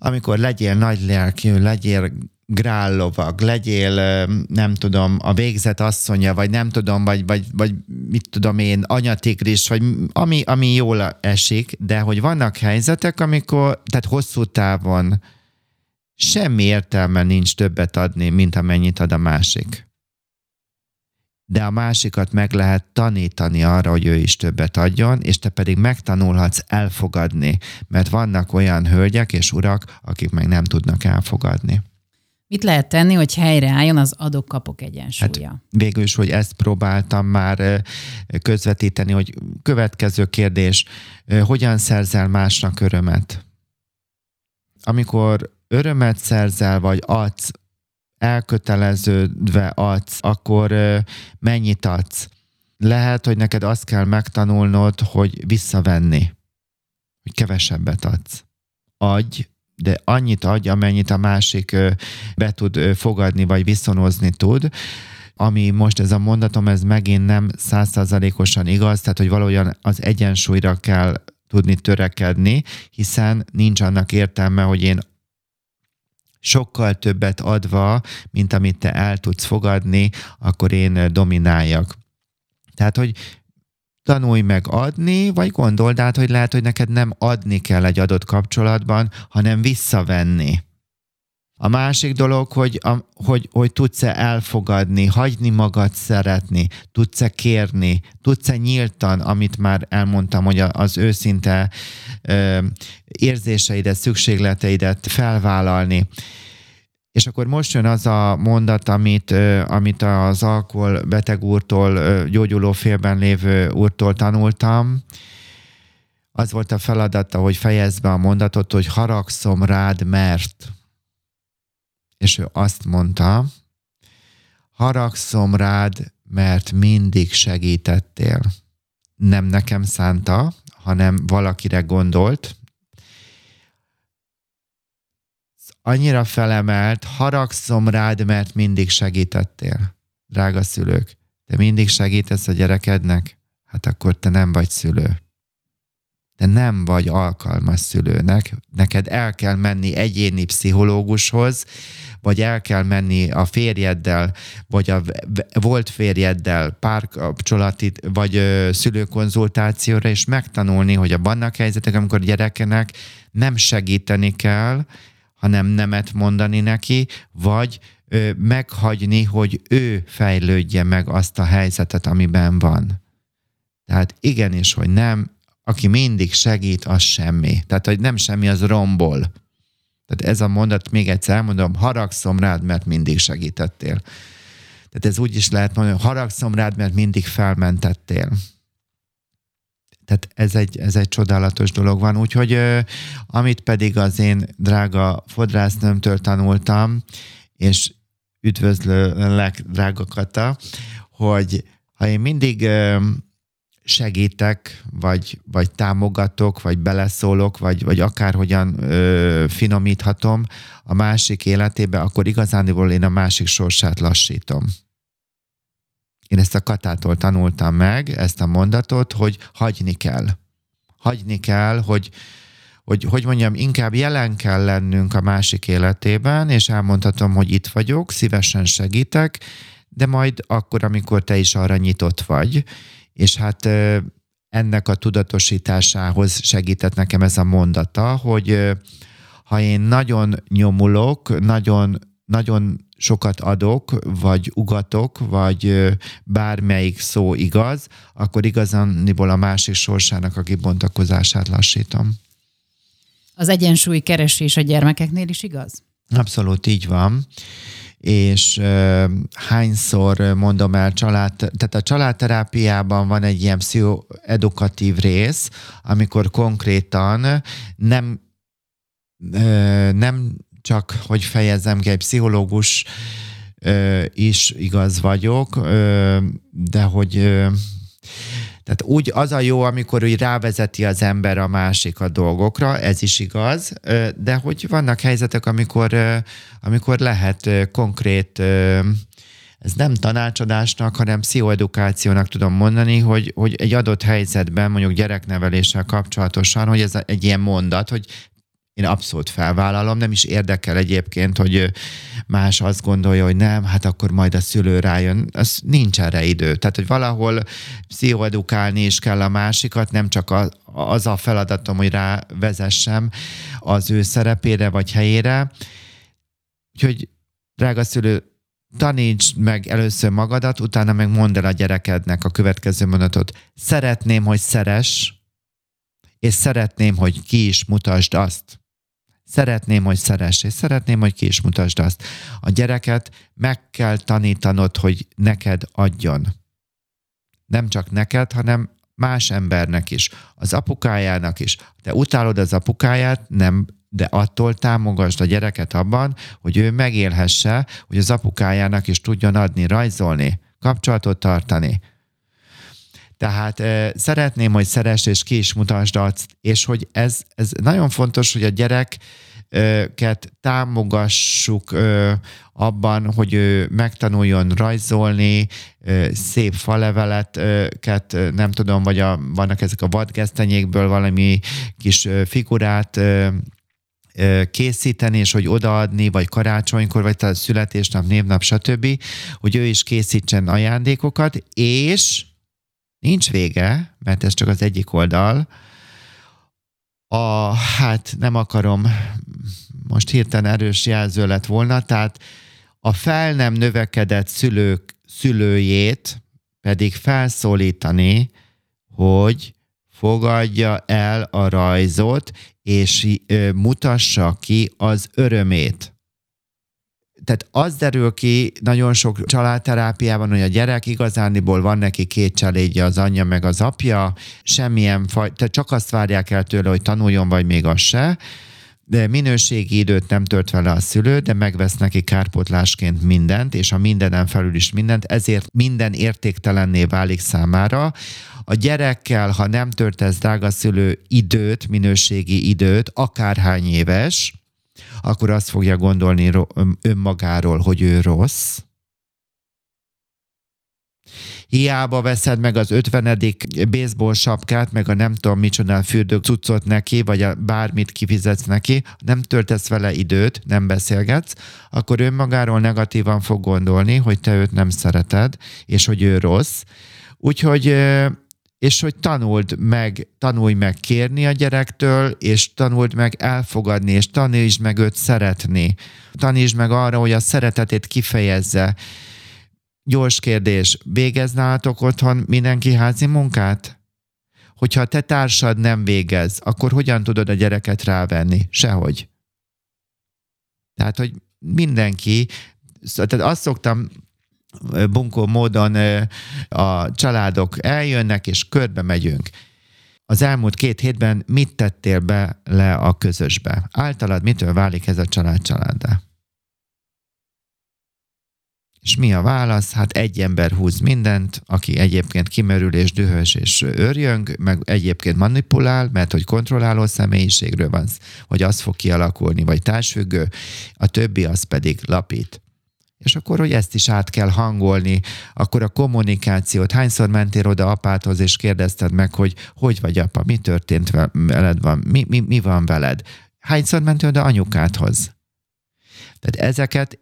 amikor legyél nagy lelkű, legyél grállovag, legyél, nem tudom, a végzet asszonya, vagy nem tudom, vagy, vagy, vagy mit tudom én, anyatigris, vagy ami, ami jól esik, de hogy vannak helyzetek, amikor, tehát hosszú távon semmi értelme nincs többet adni, mint amennyit ad a másik. De a másikat meg lehet tanítani arra, hogy ő is többet adjon, és te pedig megtanulhatsz elfogadni, mert vannak olyan hölgyek és urak, akik meg nem tudnak elfogadni. Mit lehet tenni, hogy helyreálljon az adok-kapok egyensúlya? Hát végül is, hogy ezt próbáltam már közvetíteni, hogy következő kérdés, hogyan szerzel másnak örömet? Amikor örömet szerzel, vagy adsz, elköteleződve adsz, akkor mennyit adsz? Lehet, hogy neked azt kell megtanulnod, hogy visszavenni, hogy kevesebbet adsz. Adj, de annyit adj, amennyit a másik be tud fogadni, vagy viszonozni tud ami most ez a mondatom, ez megint nem százszázalékosan igaz, tehát hogy valójában az egyensúlyra kell tudni törekedni, hiszen nincs annak értelme, hogy én sokkal többet adva, mint amit te el tudsz fogadni, akkor én domináljak. Tehát, hogy tanulj meg adni, vagy gondold át, hogy lehet, hogy neked nem adni kell egy adott kapcsolatban, hanem visszavenni. A másik dolog, hogy, a, hogy, hogy tudsz-e elfogadni, hagyni magad szeretni, tudsz-e kérni, tudsz-e nyíltan, amit már elmondtam, hogy az őszinte ö, érzéseidet, szükségleteidet felvállalni. És akkor most jön az a mondat, amit, amit az alkohol beteg úrtól, gyógyuló félben lévő úrtól tanultam. Az volt a feladata, hogy fejezd be a mondatot, hogy haragszom rád, mert. És ő azt mondta, haragszom rád, mert mindig segítettél. Nem nekem szánta, hanem valakire gondolt, annyira felemelt, haragszom rád, mert mindig segítettél. Drága szülők, te mindig segítesz a gyerekednek? Hát akkor te nem vagy szülő. Te nem vagy alkalmas szülőnek. Neked el kell menni egyéni pszichológushoz, vagy el kell menni a férjeddel, vagy a volt férjeddel párkapcsolati, vagy ö, szülőkonzultációra, és megtanulni, hogy a vannak helyzetek, amikor gyerekenek nem segíteni kell, hanem nemet mondani neki, vagy ö, meghagyni, hogy ő fejlődje meg azt a helyzetet, amiben van. Tehát igenis, hogy nem, aki mindig segít, az semmi. Tehát, hogy nem semmi, az rombol. Tehát ez a mondat, még egyszer elmondom, haragszom rád, mert mindig segítettél. Tehát ez úgy is lehet mondani, haragszom rád, mert mindig felmentettél. Tehát ez egy, ez egy csodálatos dolog van. Úgyhogy amit pedig az én drága fodrásznőmtől tanultam, és üdvözlőlek, drága Kata, hogy ha én mindig segítek, vagy, vagy támogatok, vagy beleszólok, vagy, vagy akárhogyan ö, finomíthatom a másik életébe, akkor igazániból én a másik sorsát lassítom. Én ezt a Katától tanultam meg, ezt a mondatot, hogy hagyni kell. Hagyni kell, hogy, hogy, hogy mondjam, inkább jelen kell lennünk a másik életében, és elmondhatom, hogy itt vagyok, szívesen segítek, de majd akkor, amikor te is arra nyitott vagy. És hát ennek a tudatosításához segített nekem ez a mondata, hogy ha én nagyon nyomulok, nagyon, nagyon sokat adok, vagy ugatok, vagy bármelyik szó igaz, akkor igazániból a másik sorsának a kibontakozását lassítom. Az egyensúly keresés a gyermekeknél is igaz? Abszolút így van és uh, hányszor mondom el család, tehát a családterápiában van egy ilyen pszichoedukatív rész, amikor konkrétan nem nem csak hogy fejezzem ki, egy pszichológus ö, is igaz vagyok, ö, de hogy ö, tehát úgy az a jó, amikor úgy rávezeti az ember a másik a dolgokra, ez is igaz, de hogy vannak helyzetek, amikor, amikor lehet konkrét ez nem tanácsadásnak, hanem pszichoedukációnak tudom mondani, hogy, hogy egy adott helyzetben, mondjuk gyerekneveléssel kapcsolatosan, hogy ez egy ilyen mondat, hogy én abszolút felvállalom, nem is érdekel egyébként, hogy más azt gondolja, hogy nem, hát akkor majd a szülő rájön. Az nincs erre idő. Tehát, hogy valahol pszichoedukálni is kell a másikat, nem csak a, az a feladatom, hogy rávezessem az ő szerepére vagy helyére. Úgyhogy, drága szülő, tanítsd meg először magadat, utána meg mondd el a gyerekednek a következő mondatot. Szeretném, hogy szeres, és szeretném, hogy ki is mutasd azt. Szeretném, hogy szeress, és szeretném, hogy ki is mutasd azt. A gyereket meg kell tanítanod, hogy neked adjon. Nem csak neked, hanem más embernek is, az apukájának is. Te utálod az apukáját, nem, de attól támogasd a gyereket abban, hogy ő megélhesse, hogy az apukájának is tudjon adni, rajzolni, kapcsolatot tartani. Tehát e, szeretném, hogy szeress és ki is mutasd azt, és hogy ez, ez nagyon fontos, hogy a gyerek gyereket támogassuk abban, hogy ő megtanuljon rajzolni, szép faleveletket, nem tudom, vagy a, vannak ezek a vadgesztenyékből valami kis figurát készíteni, és hogy odaadni, vagy karácsonykor, vagy a születésnap, névnap, stb., hogy ő is készítsen ajándékokat, és nincs vége, mert ez csak az egyik oldal, a, hát nem akarom, most hirtelen erős jelző lett volna, tehát a fel nem növekedett szülők szülőjét pedig felszólítani, hogy fogadja el a rajzot, és mutassa ki az örömét. Tehát az derül ki nagyon sok családterápiában, hogy a gyerek igazániból van neki két családja, az anyja meg az apja, semmilyen tehát csak azt várják el tőle, hogy tanuljon, vagy még az se, de minőségi időt nem tört vele a szülő, de megvesz neki kárpotlásként mindent, és a mindenen felül is mindent, ezért minden értéktelenné válik számára. A gyerekkel, ha nem tört ez drága szülő időt, minőségi időt, akárhány éves, akkor azt fogja gondolni önmagáról, hogy ő rossz. Hiába veszed meg az ötvenedik baseball sapkát, meg a nem tudom micsoda fürdő cuccot neki, vagy a bármit kifizetsz neki, nem töltesz vele időt, nem beszélgetsz, akkor önmagáról negatívan fog gondolni, hogy te őt nem szereted, és hogy ő rossz. Úgyhogy és hogy tanuld meg, tanulj meg kérni a gyerektől, és tanuld meg elfogadni, és tanítsd meg őt szeretni. Tanítsd meg arra, hogy a szeretetét kifejezze. Gyors kérdés, végez nálatok otthon mindenki házi munkát? Hogyha a te társad nem végez, akkor hogyan tudod a gyereket rávenni? Sehogy. Tehát, hogy mindenki, tehát azt szoktam bunkó módon a családok eljönnek, és körbe megyünk. Az elmúlt két hétben mit tettél be le a közösbe? Általad mitől válik ez a család családdá? És mi a válasz? Hát egy ember húz mindent, aki egyébként kimerül és dühös és örjöng, meg egyébként manipulál, mert hogy kontrolláló személyiségről van, hogy az fog kialakulni, vagy társfüggő, a többi az pedig lapít. És akkor, hogy ezt is át kell hangolni, akkor a kommunikációt, hányszor mentél oda apádhoz, és kérdezted meg, hogy hogy vagy apa, mi történt veled van, mi, mi, mi van veled? Hányszor mentél oda anyukádhoz? Tehát ezeket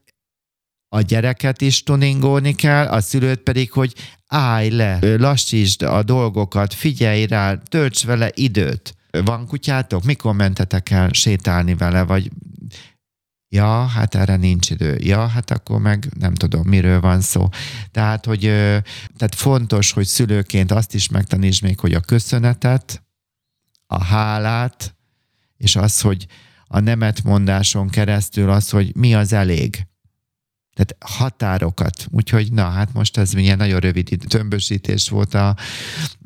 a gyereket is tuningolni kell, a szülőt pedig, hogy állj le, lassítsd a dolgokat, figyelj rá, tölts vele időt. Van kutyátok? Mikor mentetek el sétálni vele, vagy Ja, hát erre nincs idő. Ja, hát akkor meg nem tudom, miről van szó. Tehát, hogy tehát fontos, hogy szülőként azt is megtanítsd még, hogy a köszönetet, a hálát, és az, hogy a nemetmondáson keresztül az, hogy mi az elég. Tehát határokat. Úgyhogy na, hát most ez milyen nagyon rövid tömbösítés volt a,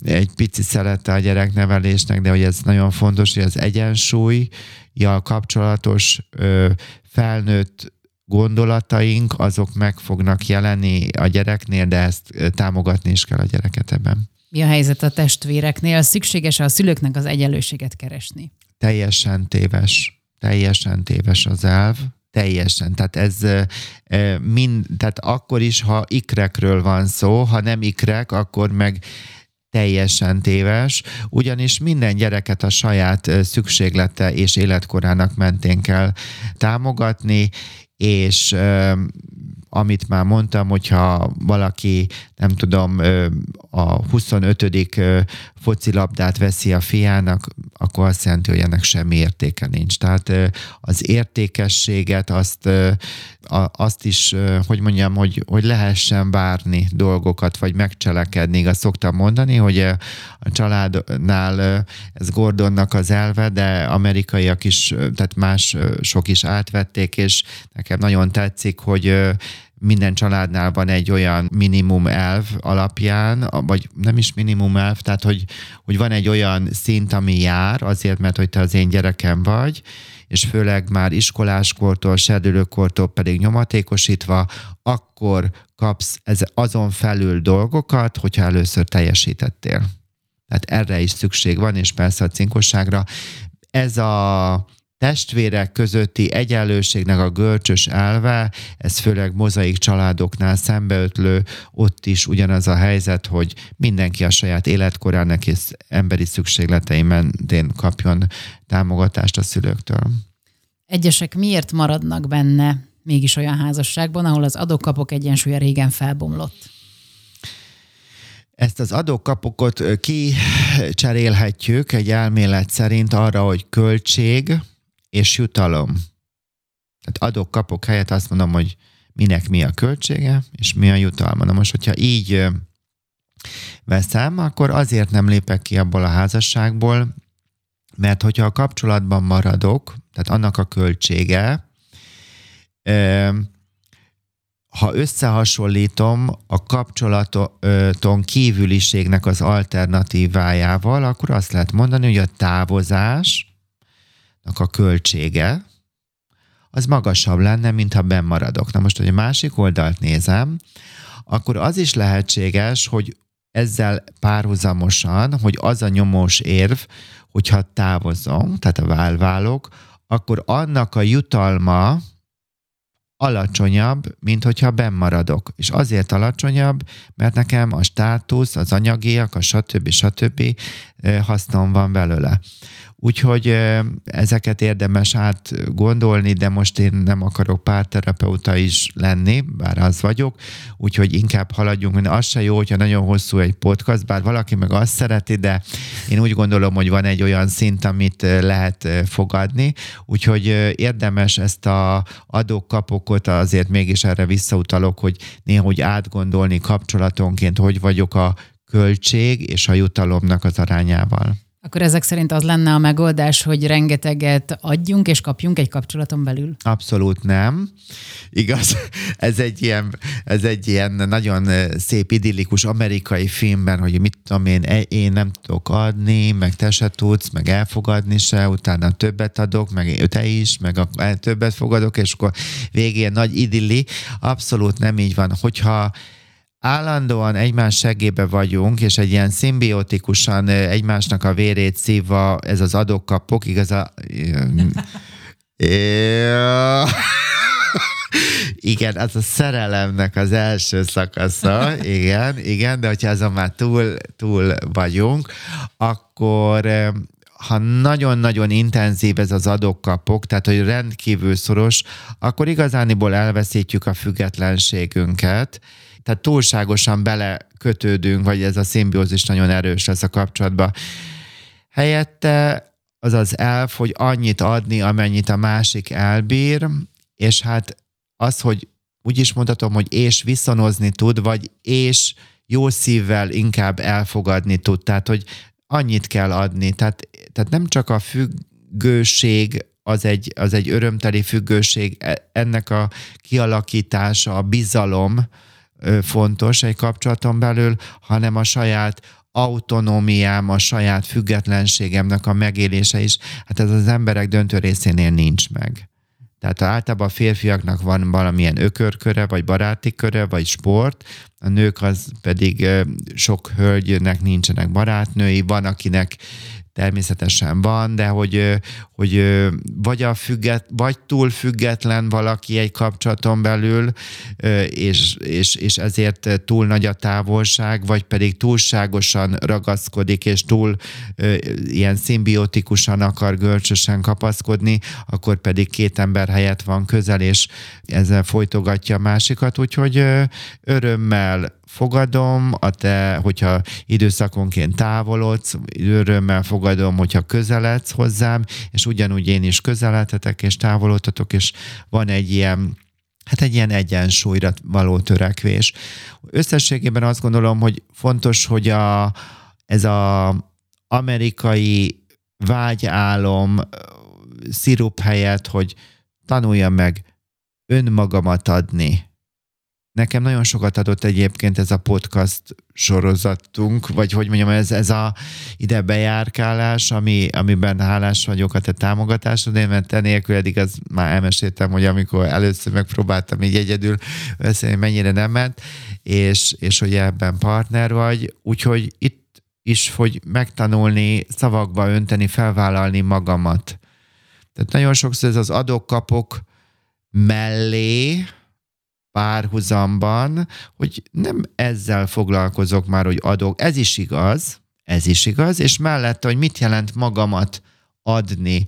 egy pici szelete a gyereknevelésnek, de hogy ez nagyon fontos, hogy az egyensúly, ja, kapcsolatos ö, felnőtt gondolataink, azok meg fognak jelenni a gyereknél, de ezt támogatni is kell a gyereket ebben. Mi a helyzet a testvéreknél? Szükséges a szülőknek az egyenlőséget keresni? Teljesen téves. Teljesen téves az elv. Teljesen. Tehát ez mind, tehát akkor is, ha ikrekről van szó, ha nem ikrek, akkor meg teljesen téves, ugyanis minden gyereket a saját szükséglete és életkorának mentén kell támogatni, és amit már mondtam, hogyha valaki, nem tudom, a 25. focilabdát veszi a fiának, akkor azt jelenti, hogy ennek semmi értéke nincs. Tehát az értékességet, azt, azt is, hogy mondjam, hogy, hogy lehessen várni dolgokat, vagy megcselekedni. Igaz, szoktam mondani, hogy a családnál ez Gordonnak az elve, de amerikaiak is, tehát más sok is átvették, és nekem nagyon tetszik, hogy minden családnál van egy olyan minimum elv alapján, vagy nem is minimum elv, tehát hogy, hogy van egy olyan szint, ami jár, azért, mert hogy te az én gyerekem vagy, és főleg már iskoláskortól, serdülőkortól pedig nyomatékosítva, akkor kapsz ez azon felül dolgokat, hogyha először teljesítettél. Tehát erre is szükség van, és persze a cinkosságra. Ez a testvérek közötti egyenlőségnek a görcsös elve, ez főleg mozaik családoknál szembeötlő, ott is ugyanaz a helyzet, hogy mindenki a saját életkorának és emberi szükségletei mentén kapjon támogatást a szülőktől. Egyesek miért maradnak benne mégis olyan házasságban, ahol az adókapok egyensúlya régen felbomlott? Ezt az adókapokot kicserélhetjük egy elmélet szerint arra, hogy költség és jutalom. Tehát adok-kapok helyett azt mondom, hogy minek mi a költsége, és mi a jutalma. Na most, hogyha így veszem, akkor azért nem lépek ki abból a házasságból, mert hogyha a kapcsolatban maradok, tehát annak a költsége, ha összehasonlítom a kapcsolaton kívüliségnek az alternatívájával, akkor azt lehet mondani, hogy a távozásnak a költsége az magasabb lenne, mint ha benn maradok. Na most, hogy a másik oldalt nézem, akkor az is lehetséges, hogy ezzel párhuzamosan, hogy az a nyomós érv, hogyha távozom, tehát a válválok, akkor annak a jutalma, alacsonyabb, mint hogyha benn maradok. És azért alacsonyabb, mert nekem a státusz, az anyagiak, a stb. stb. hasznom van belőle. Úgyhogy ezeket érdemes átgondolni, de most én nem akarok párterapeuta is lenni, bár az vagyok, úgyhogy inkább haladjunk, mert az se jó, hogyha nagyon hosszú egy podcast, bár valaki meg azt szereti, de én úgy gondolom, hogy van egy olyan szint, amit lehet fogadni, úgyhogy érdemes ezt a adók-kapokot azért mégis erre visszautalok, hogy néha úgy átgondolni kapcsolatonként, hogy vagyok a költség és a jutalomnak az arányával. Akkor ezek szerint az lenne a megoldás, hogy rengeteget adjunk és kapjunk egy kapcsolaton belül? Abszolút nem. Igaz, ez egy ilyen, ez egy ilyen nagyon szép idillikus amerikai filmben, hogy mit tudom én, e, én nem tudok adni, meg te se tudsz, meg elfogadni se, utána többet adok, meg te is, meg a, többet fogadok, és akkor végén nagy idilli. Abszolút nem így van. Hogyha állandóan egymás segébe vagyunk, és egy ilyen szimbiotikusan egymásnak a vérét szívva ez az adok-kapok, igaz a... Igen, az a szerelemnek az első szakasza, igen, igen, de hogyha azon már túl, túl vagyunk, akkor ha nagyon-nagyon intenzív ez az adok-kapok, tehát hogy rendkívül szoros, akkor igazániból elveszítjük a függetlenségünket, tehát túlságosan belekötődünk, vagy ez a szimbiózis nagyon erős lesz a kapcsolatban. Helyette az az elf, hogy annyit adni, amennyit a másik elbír, és hát az, hogy úgy is mondhatom, hogy és viszonozni tud, vagy és jó szívvel inkább elfogadni tud. Tehát, hogy annyit kell adni. Tehát, tehát nem csak a függőség az egy, az egy örömteli függőség, e, ennek a kialakítása, a bizalom, fontos egy kapcsolaton belül, hanem a saját autonómiám, a saját függetlenségemnek a megélése is, hát ez az emberek döntő részénél nincs meg. Tehát általában a férfiaknak van valamilyen ökörköre, vagy baráti köre, vagy sport, a nők az pedig sok hölgynek nincsenek barátnői, van, akinek természetesen van, de hogy, hogy vagy, a függet, vagy túl független valaki egy kapcsolaton belül, és, és, és ezért túl nagy a távolság, vagy pedig túlságosan ragaszkodik, és túl ilyen szimbiotikusan akar görcsösen kapaszkodni, akkor pedig két ember helyett van közel, és ezzel folytogatja a másikat, úgyhogy örömmel fogadom, a te, hogyha időszakonként távolodsz, örömmel fogadom, hogyha közeledsz hozzám, és ugyanúgy én is közeledhetek, és távolodhatok, és van egy ilyen hát egy ilyen egyensúlyra való törekvés. Összességében azt gondolom, hogy fontos, hogy a, ez a amerikai vágyálom szirup helyett, hogy tanuljam meg önmagamat adni, Nekem nagyon sokat adott egyébként ez a podcast sorozatunk, vagy hogy mondjam, ez, ez a ide bejárkálás, ami, amiben hálás vagyok a te támogatásod, mert te nélkül eddig az már elmeséltem, hogy amikor először megpróbáltam így egyedül beszélni, mennyire nem ment, és, és hogy ebben partner vagy, úgyhogy itt is, hogy megtanulni, szavakba önteni, felvállalni magamat. Tehát nagyon sokszor ez az adok-kapok mellé párhuzamban, hogy nem ezzel foglalkozok már, hogy adok. Ez is igaz, ez is igaz, és mellette, hogy mit jelent magamat adni.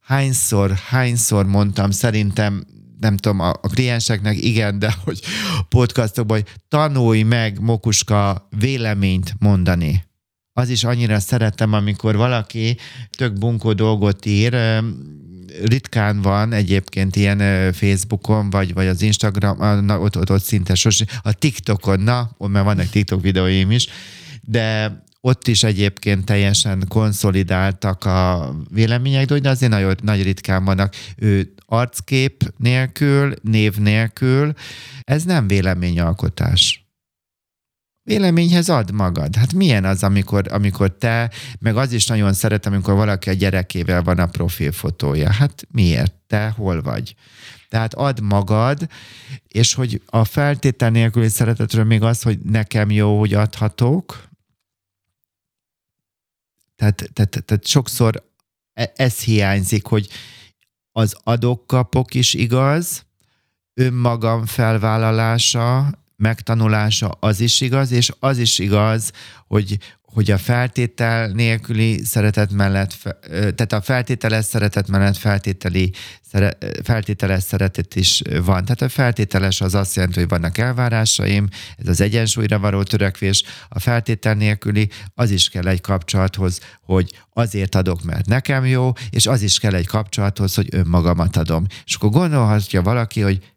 Hányszor, hányszor mondtam, szerintem nem tudom, a, a klienseknek igen, de hogy podcastokban, hogy tanulj meg, Mokuska, véleményt mondani. Az is annyira szeretem, amikor valaki tök bunkó dolgot ír, ritkán van egyébként ilyen Facebookon, vagy, vagy az Instagram, na, ott, ott, ott szinte sosem, a TikTokon, na, mert vannak TikTok videóim is, de ott is egyébként teljesen konszolidáltak a vélemények, de azért nagyon nagy ritkán vannak. Ő arckép nélkül, név nélkül, ez nem véleményalkotás. Véleményhez ad magad. Hát milyen az, amikor, amikor te, meg az is nagyon szeret, amikor valaki a gyerekével van a profilfotója. Hát miért? Te hol vagy? Tehát ad magad, és hogy a feltétel nélküli szeretetről még az, hogy nekem jó, hogy adhatok, tehát, tehát, tehát sokszor e, ez hiányzik, hogy az adok-kapok is igaz, önmagam felvállalása, megtanulása az is igaz, és az is igaz, hogy, hogy a feltétel nélküli szeretet mellett, tehát a feltételes szeretet mellett feltételi, feltételes szeretet is van. Tehát a feltételes az azt jelenti, hogy vannak elvárásaim, ez az egyensúlyra való törekvés, a feltétel nélküli az is kell egy kapcsolathoz, hogy azért adok, mert nekem jó, és az is kell egy kapcsolathoz, hogy önmagamat adom. És akkor gondolhatja valaki, hogy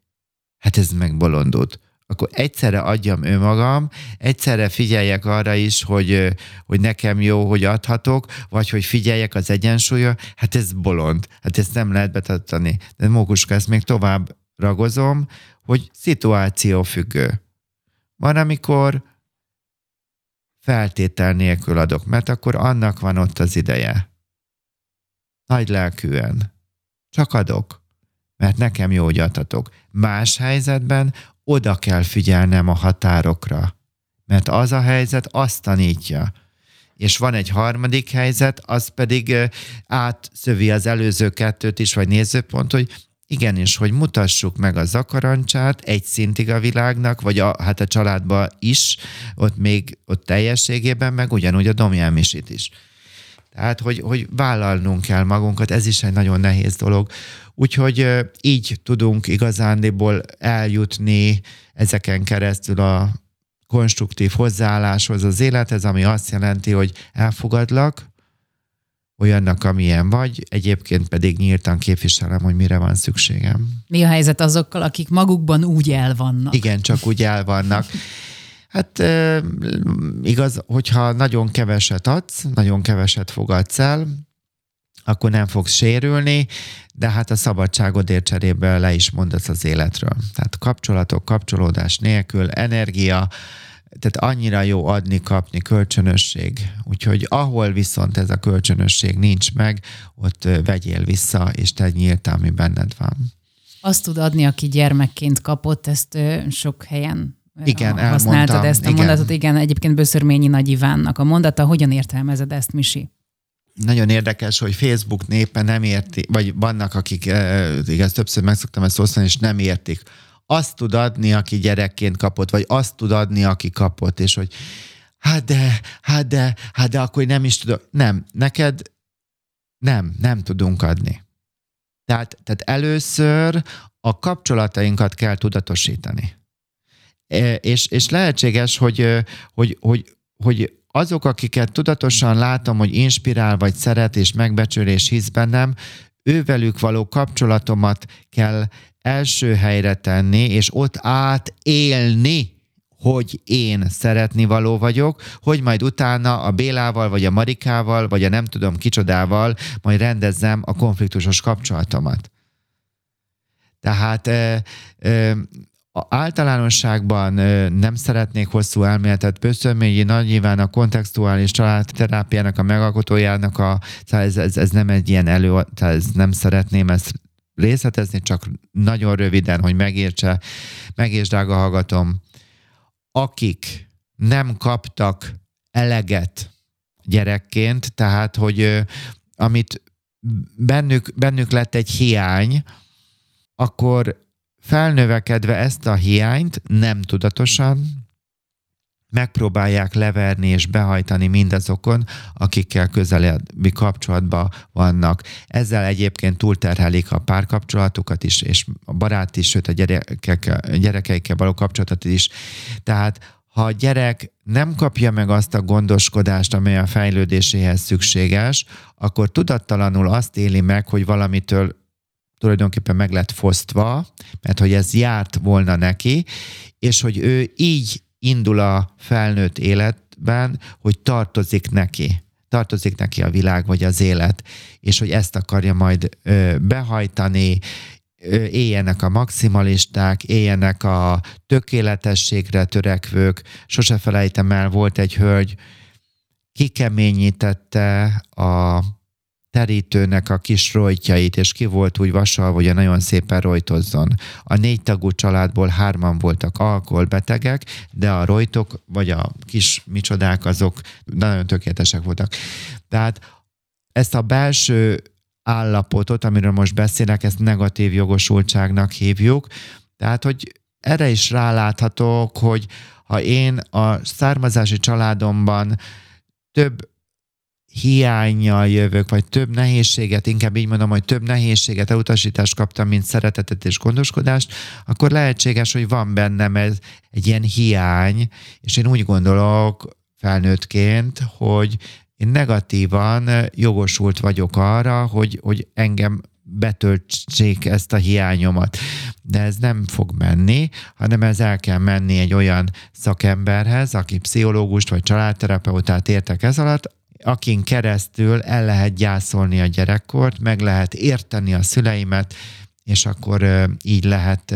hát ez megbolondult akkor egyszerre adjam önmagam, egyszerre figyeljek arra is, hogy, hogy nekem jó, hogy adhatok, vagy hogy figyeljek az egyensúlya, hát ez bolond, hát ezt nem lehet betartani. De Mókuska, ezt még tovább ragozom, hogy szituáció függő. Van, amikor feltétel nélkül adok, mert akkor annak van ott az ideje. Nagy lelkűen. Csak adok, mert nekem jó, hogy adhatok. Más helyzetben oda kell figyelnem a határokra, mert az a helyzet azt tanítja. És van egy harmadik helyzet, az pedig átszövi az előző kettőt is, vagy nézőpont, hogy igenis, hogy mutassuk meg a zakarancsát egy szintig a világnak, vagy a, hát a családban is, ott még ott teljességében, meg ugyanúgy a domjelmisit is. Tehát, hogy, hogy vállalnunk kell magunkat, ez is egy nagyon nehéz dolog. Úgyhogy így tudunk igazándiból eljutni ezeken keresztül a konstruktív hozzáálláshoz az élethez, ami azt jelenti, hogy elfogadlak, olyannak, amilyen vagy, egyébként pedig nyíltan képviselem, hogy mire van szükségem. Mi a helyzet azokkal, akik magukban úgy el vannak? Igen, csak úgy el Hát igaz, hogyha nagyon keveset adsz, nagyon keveset fogadsz el, akkor nem fogsz sérülni, de hát a szabadságodért cserébe le is mondasz az életről. Tehát kapcsolatok, kapcsolódás nélkül, energia, tehát annyira jó adni, kapni, kölcsönösség. Úgyhogy ahol viszont ez a kölcsönösség nincs meg, ott vegyél vissza, és te nyíltál, ami benned van. Azt tud adni, aki gyermekként kapott, ezt sok helyen igen, használtad elmondtam. ezt a igen. mondatot. Igen, egyébként Böszörményi Nagy Ivánnak a mondata. Hogyan értelmezed ezt, Misi? nagyon érdekes, hogy Facebook népe nem érti, vagy vannak, akik, igaz, többször meg szoktam ezt osztani, és nem értik. Azt tud adni, aki gyerekként kapott, vagy azt tud adni, aki kapott, és hogy hát de, hát de, hát de akkor nem is tudok. Nem, neked nem, nem tudunk adni. Tehát, tehát először a kapcsolatainkat kell tudatosítani. És, és lehetséges, hogy, hogy, hogy, hogy azok, akiket tudatosan látom, hogy inspirál, vagy szeret, és megbecsül, és hisz bennem, ővelük való kapcsolatomat kell első helyre tenni, és ott átélni, hogy én szeretni való vagyok, hogy majd utána a Bélával, vagy a Marikával, vagy a nem tudom kicsodával majd rendezzem a konfliktusos kapcsolatomat. Tehát a általánosságban nem szeretnék hosszú elméletet Pöszönményi nagy nyilván a kontextuális családterápiának a megalkotójának a, ez, ez, ez nem egy ilyen elő, ez nem szeretném ezt részletezni, csak nagyon röviden, hogy megértse, megérts, drága hallgatom, akik nem kaptak eleget gyerekként, tehát, hogy amit bennük, bennük lett egy hiány, akkor felnövekedve ezt a hiányt nem tudatosan megpróbálják leverni és behajtani mindazokon, akikkel közelebbi kapcsolatban vannak. Ezzel egyébként túlterhelik a párkapcsolatukat is, és a barát is, sőt a gyerekek, gyerekeikkel való kapcsolatot is. Tehát ha a gyerek nem kapja meg azt a gondoskodást, amely a fejlődéséhez szükséges, akkor tudattalanul azt éli meg, hogy valamitől tulajdonképpen meg lett fosztva, mert hogy ez járt volna neki, és hogy ő így indul a felnőtt életben, hogy tartozik neki tartozik neki a világ vagy az élet, és hogy ezt akarja majd ö, behajtani, ö, éljenek a maximalisták, éljenek a tökéletességre törekvők. Sose felejtem el, volt egy hölgy, kikeményítette a terítőnek a kis rojtjait, és ki volt úgy vasal, hogy nagyon szépen rojtozzon. A négy tagú családból hárman voltak alkoholbetegek, de a rojtok, vagy a kis micsodák, azok nagyon tökéletesek voltak. Tehát ezt a belső állapotot, amiről most beszélek, ezt negatív jogosultságnak hívjuk. Tehát, hogy erre is ráláthatok, hogy ha én a származási családomban több hiányjal jövök, vagy több nehézséget, inkább így mondom, hogy több nehézséget, elutasítást kaptam, mint szeretetet és gondoskodást, akkor lehetséges, hogy van bennem ez egy ilyen hiány, és én úgy gondolok felnőttként, hogy én negatívan jogosult vagyok arra, hogy, hogy engem betöltsék ezt a hiányomat. De ez nem fog menni, hanem ez el kell menni egy olyan szakemberhez, aki pszichológust vagy családterapeutát értek ez alatt, akin keresztül el lehet gyászolni a gyerekkort, meg lehet érteni a szüleimet, és akkor így lehet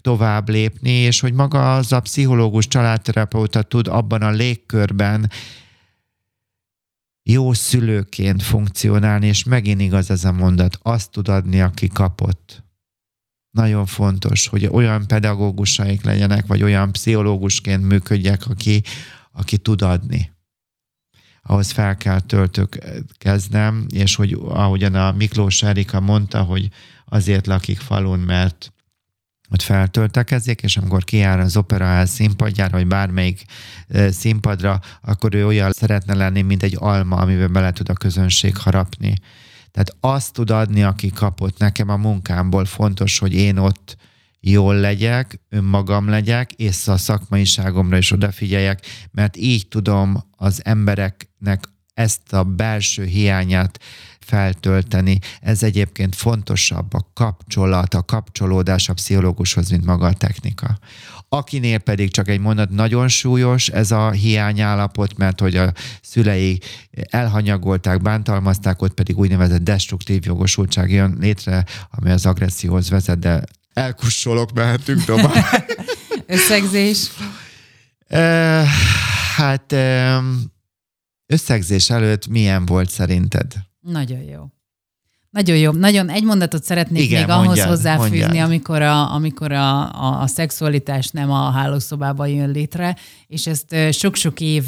tovább lépni, és hogy maga az a pszichológus, családterapeuta tud abban a légkörben jó szülőként funkcionálni, és megint igaz ez a mondat, azt tud adni, aki kapott. Nagyon fontos, hogy olyan pedagógusaik legyenek, vagy olyan pszichológusként működjek, aki, aki tud adni ahhoz fel kell kezdem, és hogy ahogyan a Miklós Erika mondta, hogy azért lakik falun, mert ott feltöltekezik, és amikor kijár az operaház színpadjára, vagy bármelyik színpadra, akkor ő olyan szeretne lenni, mint egy alma, amiben bele tud a közönség harapni. Tehát azt tud adni, aki kapott. Nekem a munkámból fontos, hogy én ott jól legyek, önmagam legyek, és a szakmaiságomra is odafigyeljek, mert így tudom az embereknek ezt a belső hiányát feltölteni. Ez egyébként fontosabb a kapcsolat, a kapcsolódás a pszichológushoz, mint maga a technika. Akinél pedig csak egy mondat nagyon súlyos ez a hiányállapot, mert hogy a szülei elhanyagolták, bántalmazták, ott pedig úgynevezett destruktív jogosultság jön létre, ami az agresszióhoz vezet, de elkussolok, mehetünk tovább. Összegzés? hát összegzés előtt milyen volt szerinted? Nagyon jó. Nagyon jó. Nagyon egy mondatot szeretnék Igen, még ahhoz mondjál, hozzáfűzni, mondjál. amikor, a, amikor a, a, a szexualitás nem a hálószobában jön létre, és ezt sok-sok év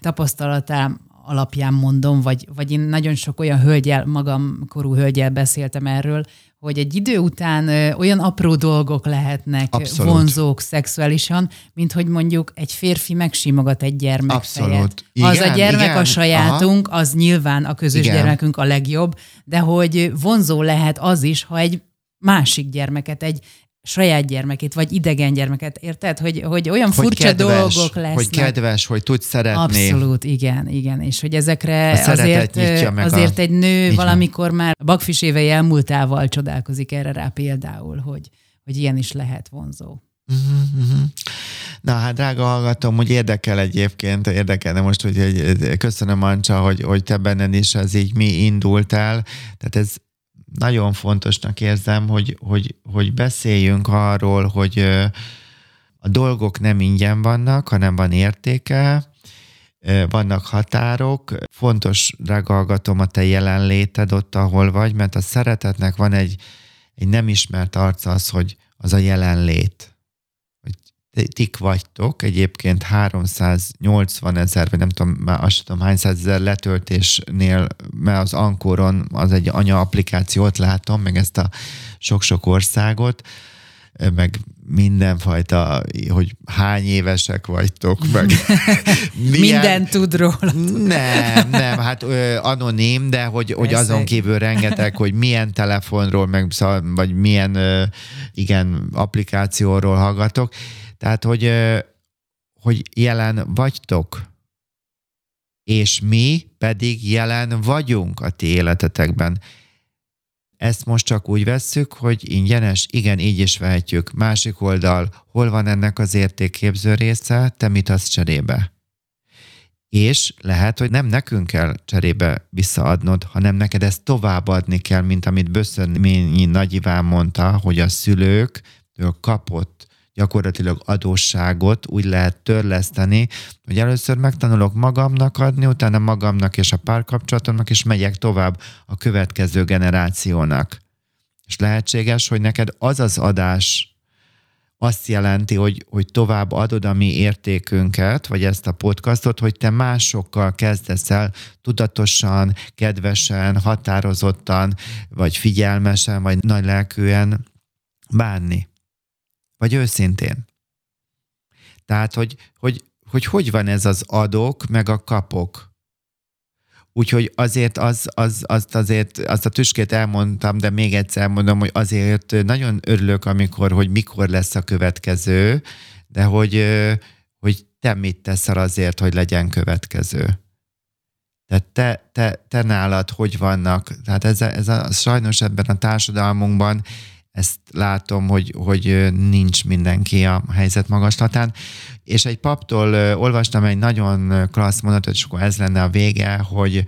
tapasztalatám alapján mondom, vagy, vagy én nagyon sok olyan hölgyel, magam korú hölgyel beszéltem erről, hogy egy idő után olyan apró dolgok lehetnek Abszolút. vonzók szexuálisan, mint hogy mondjuk egy férfi megsimogat egy gyermek Abszolút. fejet. Igen, az a gyermek igen. a sajátunk, Aha. az nyilván a közös igen. gyermekünk a legjobb, de hogy vonzó lehet az is, ha egy másik gyermeket, egy saját gyermekét, vagy idegen gyermeket, érted? Hogy, hogy olyan hogy furcsa kedves, dolgok lesznek. Hogy kedves, hogy tudsz szeretni. Abszolút, igen, igen. És hogy ezekre azért, azért a... egy nő valamikor már bakfis évei elmúltával csodálkozik erre rá például, hogy, hogy ilyen is lehet vonzó. Uh-huh, uh-huh. Na hát drága hallgatom, hogy érdekel egyébként, érdekelne most, hogy, hogy köszönöm Ancsa, hogy, hogy te benned is ez így mi indult el. Tehát ez nagyon fontosnak érzem, hogy, hogy, hogy beszéljünk arról, hogy a dolgok nem ingyen vannak, hanem van értéke, vannak határok. Fontos, ragalgatom a te jelenléted ott, ahol vagy, mert a szeretetnek van egy, egy nem ismert arca az, hogy az a jelenlét. Tik vagytok, egyébként 380 ezer, vagy nem tudom, már azt tudom hány százezer letöltésnél, mert az Ankoron az egy anya applikációt látom, meg ezt a sok-sok országot, meg mindenfajta, hogy hány évesek vagytok, meg milyen... Minden tud róla. Nem, nem, hát ö, anonim, de hogy, hogy azon kívül rengeteg, hogy milyen telefonról, meg, vagy milyen ö, igen, applikációról hallgatok. Tehát, hogy, hogy jelen vagytok, és mi pedig jelen vagyunk a ti életetekben. Ezt most csak úgy vesszük, hogy ingyenes, igen, így is vehetjük. Másik oldal, hol van ennek az értékképző része, te mit adsz cserébe? És lehet, hogy nem nekünk kell cserébe visszaadnod, hanem neked ezt továbbadni kell, mint amit Böszönményi Nagy mondta, hogy a szülőktől kapott gyakorlatilag adósságot úgy lehet törleszteni, hogy először megtanulok magamnak adni, utána magamnak és a párkapcsolatomnak, és megyek tovább a következő generációnak. És lehetséges, hogy neked az az adás azt jelenti, hogy, hogy tovább adod a mi értékünket, vagy ezt a podcastot, hogy te másokkal kezdesz el tudatosan, kedvesen, határozottan, vagy figyelmesen, vagy nagy lelkűen bánni. Vagy őszintén. Tehát, hogy hogy, hogy hogy van ez az adok, meg a kapok. Úgyhogy azért az, az, azt azért, azt a tüskét elmondtam, de még egyszer mondom, hogy azért nagyon örülök, amikor, hogy mikor lesz a következő, de hogy, hogy te mit teszel azért, hogy legyen következő. Tehát te, te, te nálad hogy vannak? Tehát ez, ez a, sajnos ebben a társadalmunkban ezt látom, hogy, hogy nincs mindenki a helyzet magaslatán. És egy paptól olvastam egy nagyon klassz mondatot, és akkor ez lenne a vége, hogy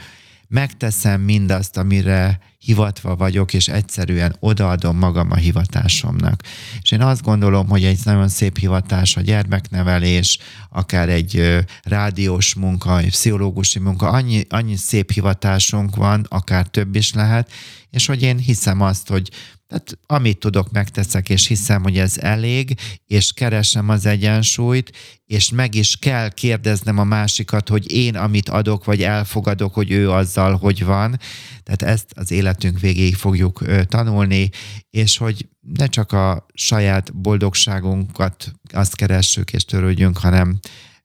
megteszem mindazt, amire hivatva vagyok, és egyszerűen odaadom magam a hivatásomnak. És én azt gondolom, hogy egy nagyon szép hivatás a gyermeknevelés, akár egy rádiós munka, egy pszichológusi munka, annyi, annyi szép hivatásunk van, akár több is lehet, és hogy én hiszem azt, hogy tehát amit tudok, megteszek, és hiszem, hogy ez elég, és keresem az egyensúlyt, és meg is kell kérdeznem a másikat, hogy én amit adok, vagy elfogadok, hogy ő azzal, hogy van. Tehát ezt az életünk végéig fogjuk tanulni, és hogy ne csak a saját boldogságunkat azt keressük és törődjünk, hanem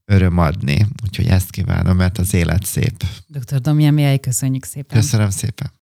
öröm adni. Úgyhogy ezt kívánom, mert az élet szép. Dr. Domján, köszönjük szépen. Köszönöm szépen.